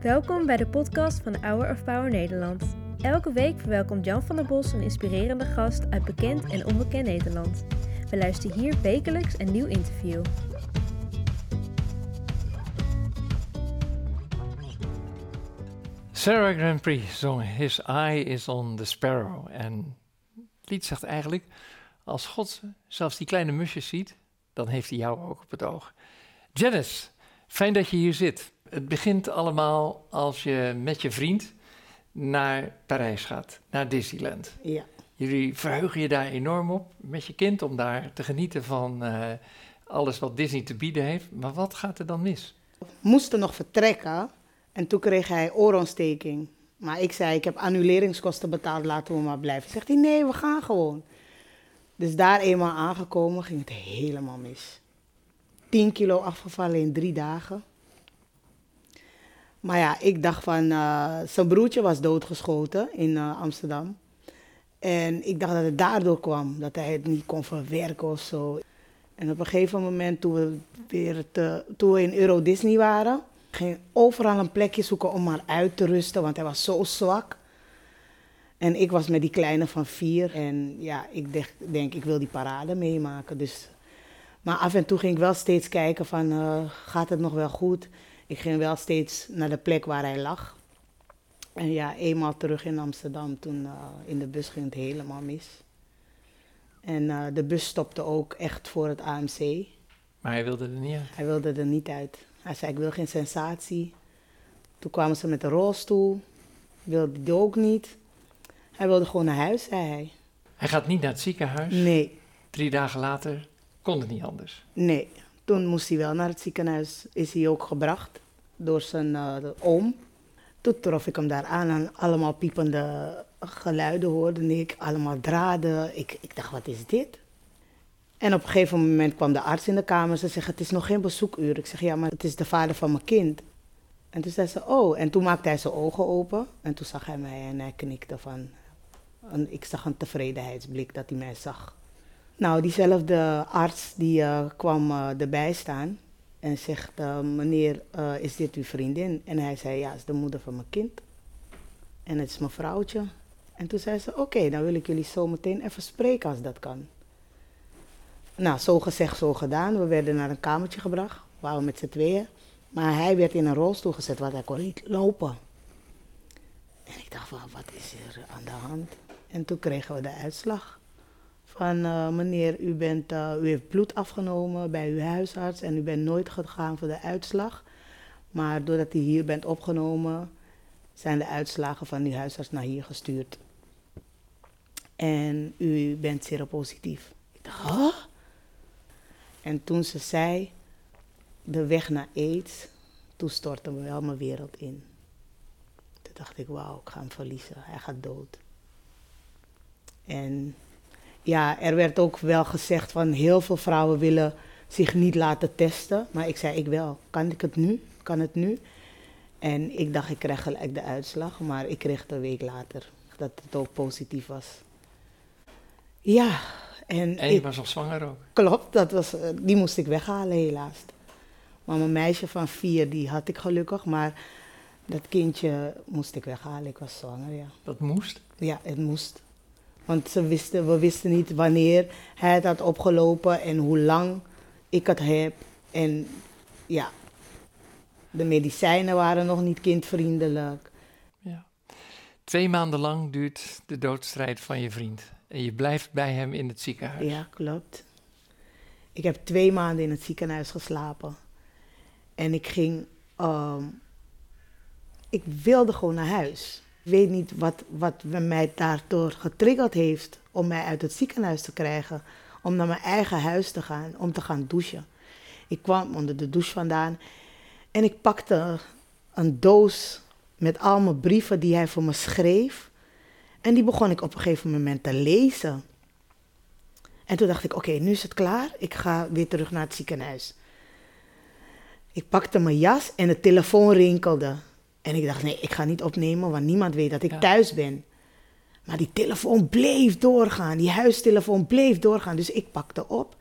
Welkom bij de podcast van Hour of Power Nederland. Elke week verwelkomt Jan van der Bos een inspirerende gast uit bekend en onbekend Nederland. We luisteren hier wekelijks een nieuw interview. Sarah Grand Prix zong His Eye is on the Sparrow. En het lied zegt eigenlijk, als God zelfs die kleine musjes ziet, dan heeft hij jou ook op het oog. Janice, fijn dat je hier zit. Het begint allemaal als je met je vriend naar Parijs gaat, naar Disneyland. Ja. Jullie verheugen je daar enorm op met je kind om daar te genieten van eh, alles wat Disney te bieden heeft. Maar wat gaat er dan mis? Moesten nog vertrekken en toen kreeg hij oorontsteking. Maar ik zei, ik heb annuleringskosten betaald, laten we maar blijven. Zegt hij, nee, we gaan gewoon. Dus daar eenmaal aangekomen ging het helemaal mis. 10 kilo afgevallen in drie dagen. Maar ja, ik dacht van, eh, zijn broertje was doodgeschoten in eh, Amsterdam. En ik dacht dat het daardoor kwam, dat hij het niet kon verwerken of zo. En op een gegeven moment, toen we weer te, toen we in Euro Disney waren, ging overal een plekje zoeken om maar uit te rusten, want hij was zo zwak. En ik was met die kleine van vier. En ja, ik denk, denk ik wil die parade meemaken. Dus. Maar af en toe ging ik wel steeds kijken van, uh, gaat het nog wel goed? Ik ging wel steeds naar de plek waar hij lag. En ja, eenmaal terug in Amsterdam, toen uh, in de bus ging het helemaal mis. En uh, de bus stopte ook echt voor het AMC. Maar hij wilde er niet uit? Hij wilde er niet uit. Hij zei, ik wil geen sensatie. Toen kwamen ze met een rolstoel. Wilde die ook niet. Hij wilde gewoon naar huis, zei hij. Hij gaat niet naar het ziekenhuis? Nee. Drie dagen later kon het niet anders? Nee. Toen moest hij wel naar het ziekenhuis. Is hij ook gebracht door zijn uh, oom. Toen trof ik hem daar aan en allemaal piepende geluiden hoorde ik. Allemaal draden. Ik, ik dacht, wat is dit? En op een gegeven moment kwam de arts in de kamer. Ze zegt, het is nog geen bezoekuur. Ik zeg, ja, maar het is de vader van mijn kind. En toen zei ze, oh. En toen maakte hij zijn ogen open. En toen zag hij mij en hij knikte van... En ik zag een tevredenheidsblik dat hij mij zag. Nou, diezelfde arts die uh, kwam uh, erbij staan. En zegt, uh, meneer, is dit uw vriendin? En hij zei, ja, het is de moeder van mijn kind. En het is mijn vrouwtje. En toen zei ze, oké, dan wil ik jullie zo meteen even spreken als dat kan. Nou, zo gezegd, zo gedaan. We werden naar een kamertje gebracht, waar we met z'n tweeën. Maar hij werd in een rolstoel gezet, want hij kon niet lopen. En ik dacht van, wat is er aan de hand? En toen kregen we de uitslag. Van uh, meneer, u, bent, uh, u heeft bloed afgenomen bij uw huisarts en u bent nooit gegaan voor de uitslag. Maar doordat u hier bent opgenomen, zijn de uitslagen van uw huisarts naar hier gestuurd. En u bent seropositief. Ik dacht, huh? En toen ze zei, de weg naar aids, toen stortte wel mijn wereld in. Toen dacht ik, wauw, ik ga hem verliezen. Hij gaat dood. En ja, er werd ook wel gezegd van heel veel vrouwen willen zich niet laten testen. Maar ik zei, ik wel. Kan ik het nu? Kan het nu? En ik dacht, ik krijg gelijk de uitslag. Maar ik kreeg het een week later dat het ook positief was. Ja, en, en je ik, was al zwanger ook? Klopt, dat was, die moest ik weghalen helaas. Maar mijn meisje van vier, die had ik gelukkig. Maar dat kindje moest ik weghalen. Ik was zwanger, ja. Dat moest? Ja, het moest. Want ze wisten, we wisten niet wanneer hij het had opgelopen en hoe lang ik het heb. En ja, de medicijnen waren nog niet kindvriendelijk. Ja. Twee maanden lang duurt de doodstrijd van je vriend. En je blijft bij hem in het ziekenhuis. Ja, klopt. Ik heb twee maanden in het ziekenhuis geslapen. En ik ging. Um, ik wilde gewoon naar huis. Ik weet niet wat, wat mij daardoor getriggerd heeft om mij uit het ziekenhuis te krijgen. Om naar mijn eigen huis te gaan, om te gaan douchen. Ik kwam onder de douche vandaan en ik pakte een doos met al mijn brieven die hij voor me schreef. En die begon ik op een gegeven moment te lezen. En toen dacht ik, oké, nu is het klaar. Ik ga weer terug naar het ziekenhuis. Ik pakte mijn jas en de telefoon rinkelde. En ik dacht, nee, ik ga niet opnemen, want niemand weet dat ik ja. thuis ben. Maar die telefoon bleef doorgaan. Die huistelefoon bleef doorgaan. Dus ik pakte op.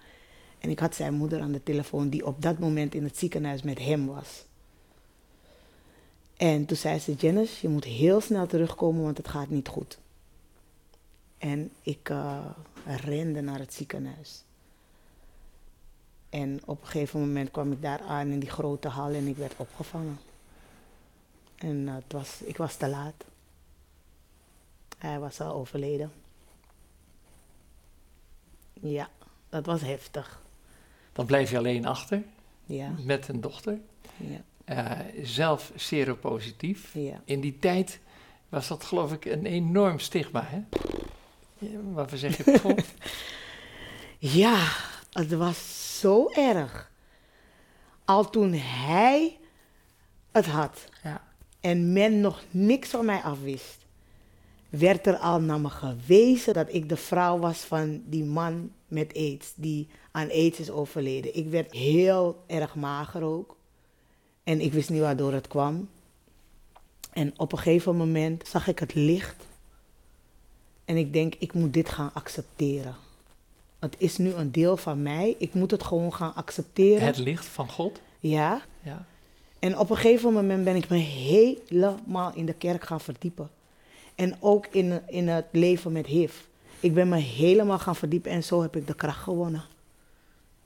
En ik had zijn moeder aan de telefoon, die op dat moment in het ziekenhuis met hem was. En toen zei ze, Janice, je moet heel snel terugkomen, want het gaat niet goed. En ik uh, rende naar het ziekenhuis. En op een gegeven moment kwam ik daar aan in die grote hal en ik werd opgevangen. En uh, het was, ik was te laat. Hij was al overleden. Ja, dat was heftig. Dan blijf je alleen achter Ja, met een dochter. ja, Eh, zelf seropositief. ja. In die tijd was dat geloof ik een enorm stigma, hè? Ja, waarvan zeg je, Ja, het was zo erg. Al toen hij het had ja, en men nog niks van mij afwist, werd er al naar me gewezen dat ik de vrouw was van die man met aids, die aan aids is overleden. Ik werd heel erg mager ook. En ik wist niet waardoor het kwam. En op een gegeven moment zag ik het licht. En ik denk, ik moet dit gaan accepteren. Het is nu een deel van mij. Ik moet het gewoon gaan accepteren. het licht van God. Ja. Ja, En op een gegeven moment ben ik me helemaal in de kerk gaan verdiepen. En ook in, in het leven met HIV. Ik ben me helemaal gaan verdiepen en zo heb ik de kracht gewonnen.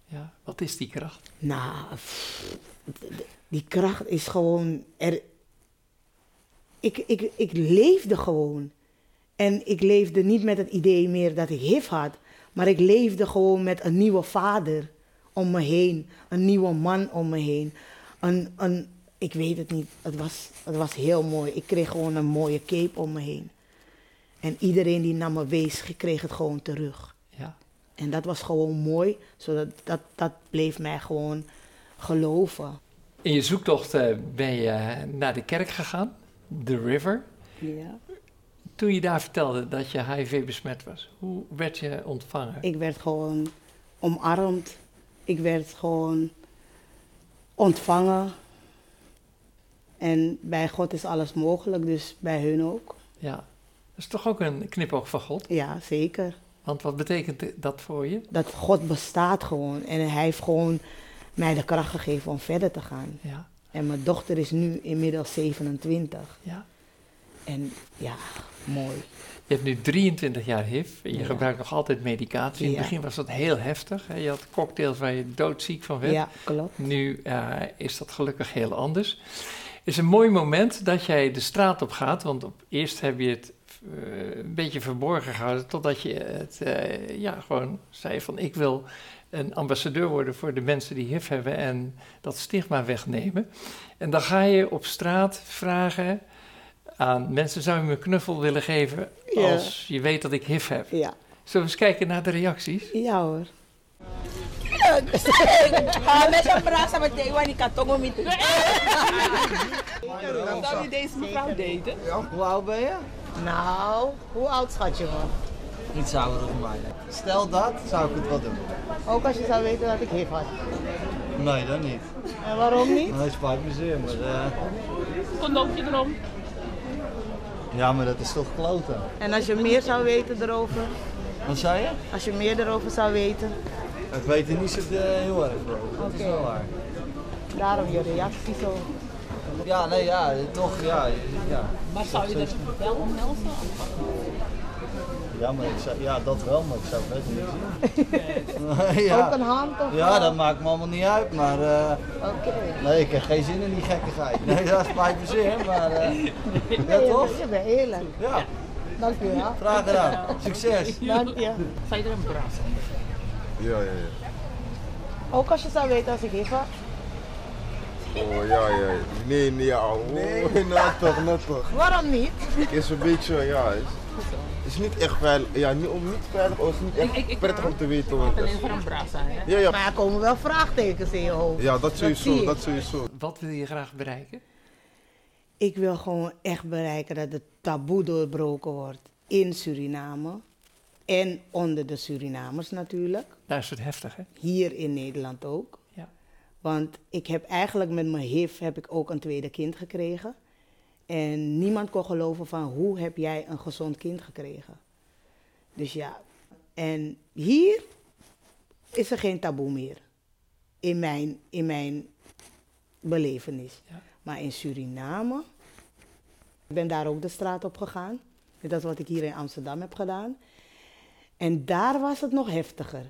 ja. Wat is die kracht? Nou, pff, die kracht is gewoon er. Ik, ik, ik leefde gewoon. En ik leefde niet met het idee meer dat ik HIV had, maar ik leefde gewoon met een nieuwe vader om me heen, een nieuwe man om me heen. Een, een, ik weet het niet, het was, het was heel mooi. Ik kreeg gewoon een mooie cape om me heen. En iedereen die naar me wees, kreeg het gewoon terug. Ja, En dat was gewoon mooi, zodat dat, dat bleef mij gewoon geloven. in je zoektocht eh, ben je naar de kerk gegaan, The River. Ja. Toen je daar vertelde dat je HIV besmet was, hoe werd je ontvangen? Ik werd gewoon omarmd. Ik werd gewoon ontvangen. En bij God is alles mogelijk, dus bij hun ook. Ja, dat is toch ook een knipoog van God? Ja, zeker. Want wat betekent dat voor je? Dat God bestaat gewoon. En hij heeft gewoon mij de kracht gegeven om verder te gaan. Ja, En mijn dochter is nu inmiddels 27. ja. En ja, mooi. Je hebt nu 23 jaar HIV en je Ja. gebruikt nog altijd medicatie. In het Ja. begin was dat heel heftig. Hè? Je had cocktails waar je doodziek van werd. Ja, klopt. Nu eh, is dat gelukkig heel anders. Het is een mooi moment dat jij de straat op gaat, want op, eerst heb je het eh, een beetje verborgen gehouden, totdat je het eh, ja, gewoon zei van ik wil een ambassadeur worden voor de mensen die HIV hebben en dat stigma wegnemen. En dan ga je op straat vragen aan mensen, zou je me een knuffel willen geven Ja. als je weet dat ik HIV heb? Ja, Zullen we eens kijken naar de reacties? ja hoor. Ah, met een brasa met de wani katongo met. Zou je deze mevrouw daten? Hoe oud ben je? Nou, hoe oud schat je man? Iets ouder dan mij. Stel dat, zou ik het wel doen. Ook als je zou weten dat ik HIV had. Nee, dat niet. En waarom niet? Nee, spijt me zeer, maar... eh, Condoompje erom. Ja, maar dat is toch kloten. En als je meer zou weten erover, Wat zei je? als je meer erover zou weten, Ik weet er niet zo eh, heel erg over. Dat is Oké. wel waar. daarom je reactie zo. Ja, nee, ja, toch, ja. Ja, Maar zou je er wel omhelzen? Ja, maar ik zou, ja dat wel, maar ik zou het verder niet zien. ja. Ook een hand of ja, dat maakt me allemaal niet uit, maar eh, Oké. nee, ik heb geen zin in die gekkigheid. Nee, dat spijt me zeer, maar eh, ja Nee, toch? je bent eerlijk. Ja, Dank je wel. graag gedaan. Succes. Dank je. Zou je er een brasa? Ja, ja, ja. Ook als je zou weten als ik HIV had. Oh, ja, ja. Nee, nee, ja. Oh, nee. nou toch, nou toch. Waarom niet? Is een beetje, ja. Is, is niet echt veilig. Ja, niet, om niet veilig, oh, is niet echt Ik- ik- ik- prettig om te weten hoe het Alleen is. voor een brasa, hè? Ja, ja. Maar er komen wel vraagtekens in je hoofd. Ja, dat sowieso, ik. dat sowieso. Wat wil je graag bereiken? Ik wil gewoon echt bereiken dat het taboe doorbroken wordt in Suriname. En onder de Surinamers natuurlijk. Daar is het heftig, hè? Hier in Nederland ook. Ja. Want ik heb eigenlijk met mijn HIV heb ik ook een tweede kind gekregen. En niemand kon geloven van hoe heb jij een gezond kind gekregen. Dus ja, en hier is er geen taboe meer. In mijn, in mijn belevenis. Ja. Maar in Suriname Ik ben daar ook de straat op gegaan. Dat is wat ik hier in Amsterdam heb gedaan. En daar was het nog heftiger.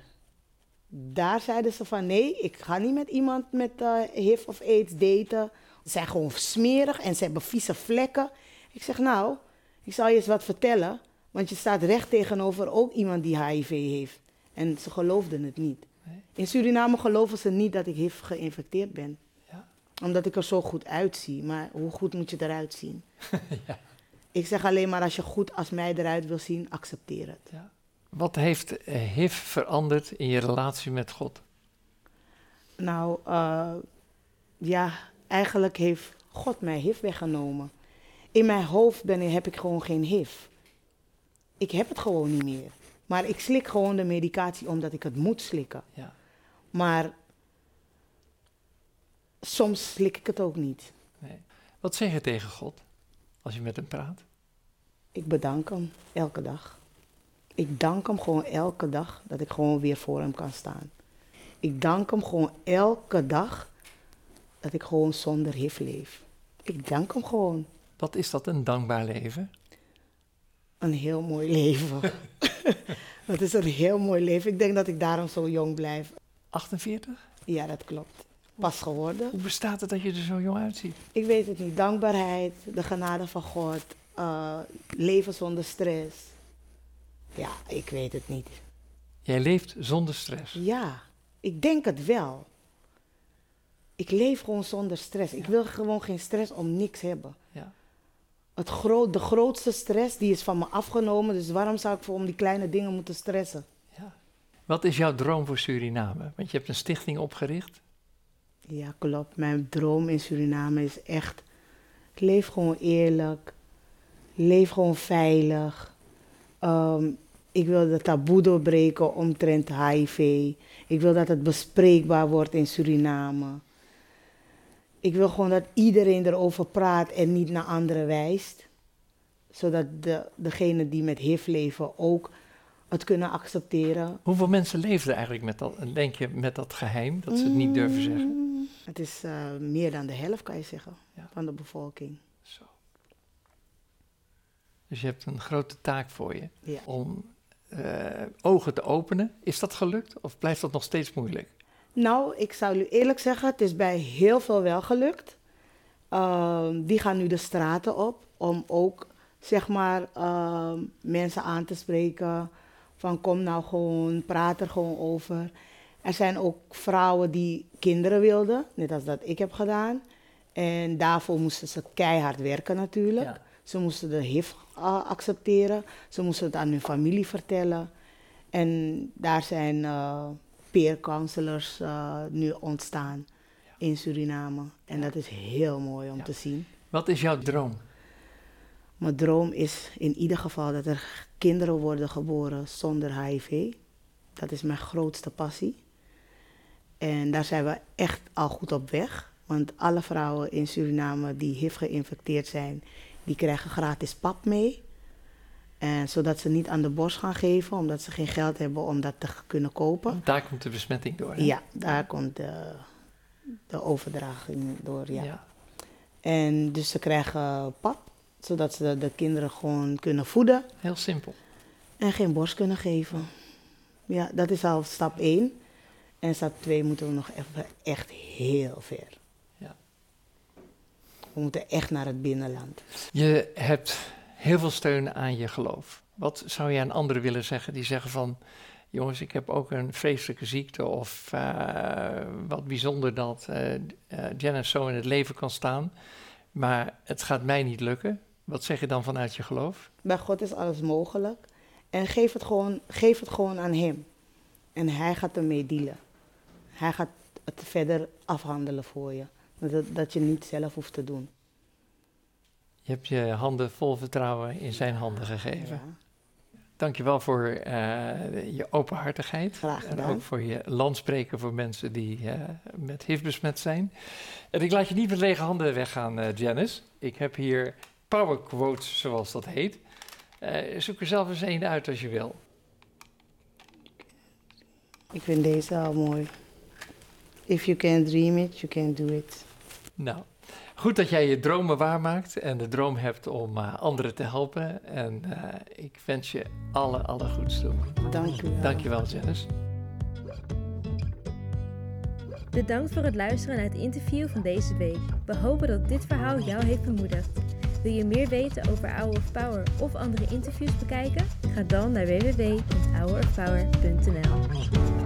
Daar zeiden ze van nee, ik ga niet met iemand met eh HIV of AIDS daten. Ze zijn gewoon smerig en ze hebben vieze vlekken. Ik zeg nou, ik zal je eens wat vertellen. Want je staat recht tegenover ook iemand die HIV heeft. En ze geloofden het niet. In Suriname geloven ze niet dat ik HIV geïnfecteerd ben. Ja. Omdat ik er zo goed uitzie. Maar hoe goed moet je eruit zien? Ja. Ik zeg alleen maar als je goed als mij eruit wil zien, accepteer het. Ja. Wat heeft eh, HIV veranderd in je relatie met God? Nou, eh, ja, eigenlijk heeft God mij HIV weggenomen. In mijn hoofd ben, ik- heb ik gewoon geen HIV. Ik heb het gewoon niet meer. Maar ik slik gewoon de medicatie omdat ik het moet slikken. Ja. Maar soms slik ik het ook niet. Nee. Wat zeg je tegen God als je met hem praat? Ik bedank hem elke dag. Ik dank hem gewoon elke dag dat ik gewoon weer voor hem kan staan. Ik dank hem gewoon elke dag dat ik gewoon zonder HIV leef. Ik dank hem gewoon. Wat is dat, een dankbaar leven? Een heel mooi leven. Het is een heel mooi leven. Ik denk dat ik daarom zo jong blijf. 48? Ja, dat klopt. Pas geworden. Hoe bestaat het dat je er zo jong uitziet? Ik weet het niet. Dankbaarheid, de genade van God, eh, leven zonder stress. Ja, ik weet het niet. Jij leeft zonder stress. Ja, ik denk het wel. Ik leef gewoon zonder stress. Ik wil gewoon geen stress om niks hebben. Ja. Het groot, de grootste stress die is van me afgenomen. Dus waarom zou ik voor om die kleine dingen moeten stressen? ja. Wat is jouw droom voor Suriname? Want je hebt een stichting opgericht. Ja, klopt. Mijn droom in Suriname is echt... Leef gewoon eerlijk. Leef gewoon veilig. Ehm, ik wil de taboe doorbreken omtrent HIV. Ik wil dat het bespreekbaar wordt in Suriname. Ik wil gewoon dat iedereen erover praat en niet naar anderen wijst. Zodat de, degenen die met HIV leven ook het kunnen accepteren. Hoeveel mensen leefden eigenlijk met dat, denk je, met dat geheim, dat ze het niet durven zeggen? Mm, Het is eh, meer dan de helft, kan je zeggen, Ja. van de bevolking. Zo. Dus je hebt een grote taak voor je Ja. om eh, ogen te openen. Is dat gelukt of blijft dat nog steeds moeilijk? Nou, ik zou u eerlijk zeggen, het is bij heel veel wel gelukt. Ehm, die gaan nu de straten op om ook, zeg maar, ehm, mensen aan te spreken. Van kom nou gewoon, praat er gewoon over. Er zijn ook vrouwen die kinderen wilden, net als dat ik heb gedaan. En daarvoor moesten ze keihard werken natuurlijk. Ja. Ze moesten de HIV uh, accepteren. Ze moesten het aan hun familie vertellen. En daar zijn uh, peer counselors uh, nu ontstaan in Suriname. En dat is heel mooi om Ja. te zien. Wat is jouw droom? Mijn droom is in ieder geval dat er kinderen worden geboren zonder HIV. Dat is mijn grootste passie. En daar zijn we echt al goed op weg. Want alle vrouwen in Suriname die HIV geïnfecteerd zijn, die krijgen gratis pap mee. En zodat ze niet aan de borst gaan geven, omdat ze geen geld hebben om dat te kunnen kopen. Daar komt de besmetting door. hè? Ja, daar komt de, de overdraging door. Ja. Ja. En dus ze krijgen pap, zodat ze de kinderen gewoon kunnen voeden Heel simpel. en geen borst kunnen geven. Ja, dat is al stap 1. En stap 2 moeten we nog even echt heel ver. Ja. We moeten echt naar het binnenland. Je hebt heel veel steun aan je geloof. Wat zou je aan anderen willen zeggen die zeggen van... jongens, ik heb ook een vreselijke ziekte of eh, wat bijzonder dat Janice zo in het leven kan staan... maar het gaat mij niet lukken. Wat zeg je dan vanuit je geloof? Bij God is alles mogelijk. En geef het gewoon, geef het gewoon aan Hem. En Hij gaat ermee dealen. Hij gaat het verder afhandelen voor je. Dat, dat je niet zelf hoeft te doen. Je hebt je handen vol vertrouwen in zijn handen gegeven. Ja, Dankjewel voor eh, je openhartigheid. graag En ook voor je landspreken voor mensen die eh, met HIV besmet zijn. En ik laat je niet met lege handen weggaan, eh, Janice. Ik heb hier power quotes, zoals dat heet. Zoek er zelf eens een uit als je wil. Ik vind deze al mooi. If you can dream it, you can do it. Nou, Goed dat jij je dromen waarmaakt en de droom hebt om eh, anderen te helpen. En eh, ik wens je alle, alle goeds toe. Dank u wel. Dankjewel, Janice. Bedankt voor het luisteren naar het interview van deze week. We hopen dat dit verhaal jou heeft bemoedigd. Wil je meer weten over Hour of Power of andere interviews bekijken? Ga dan naar www.hourofpower.nl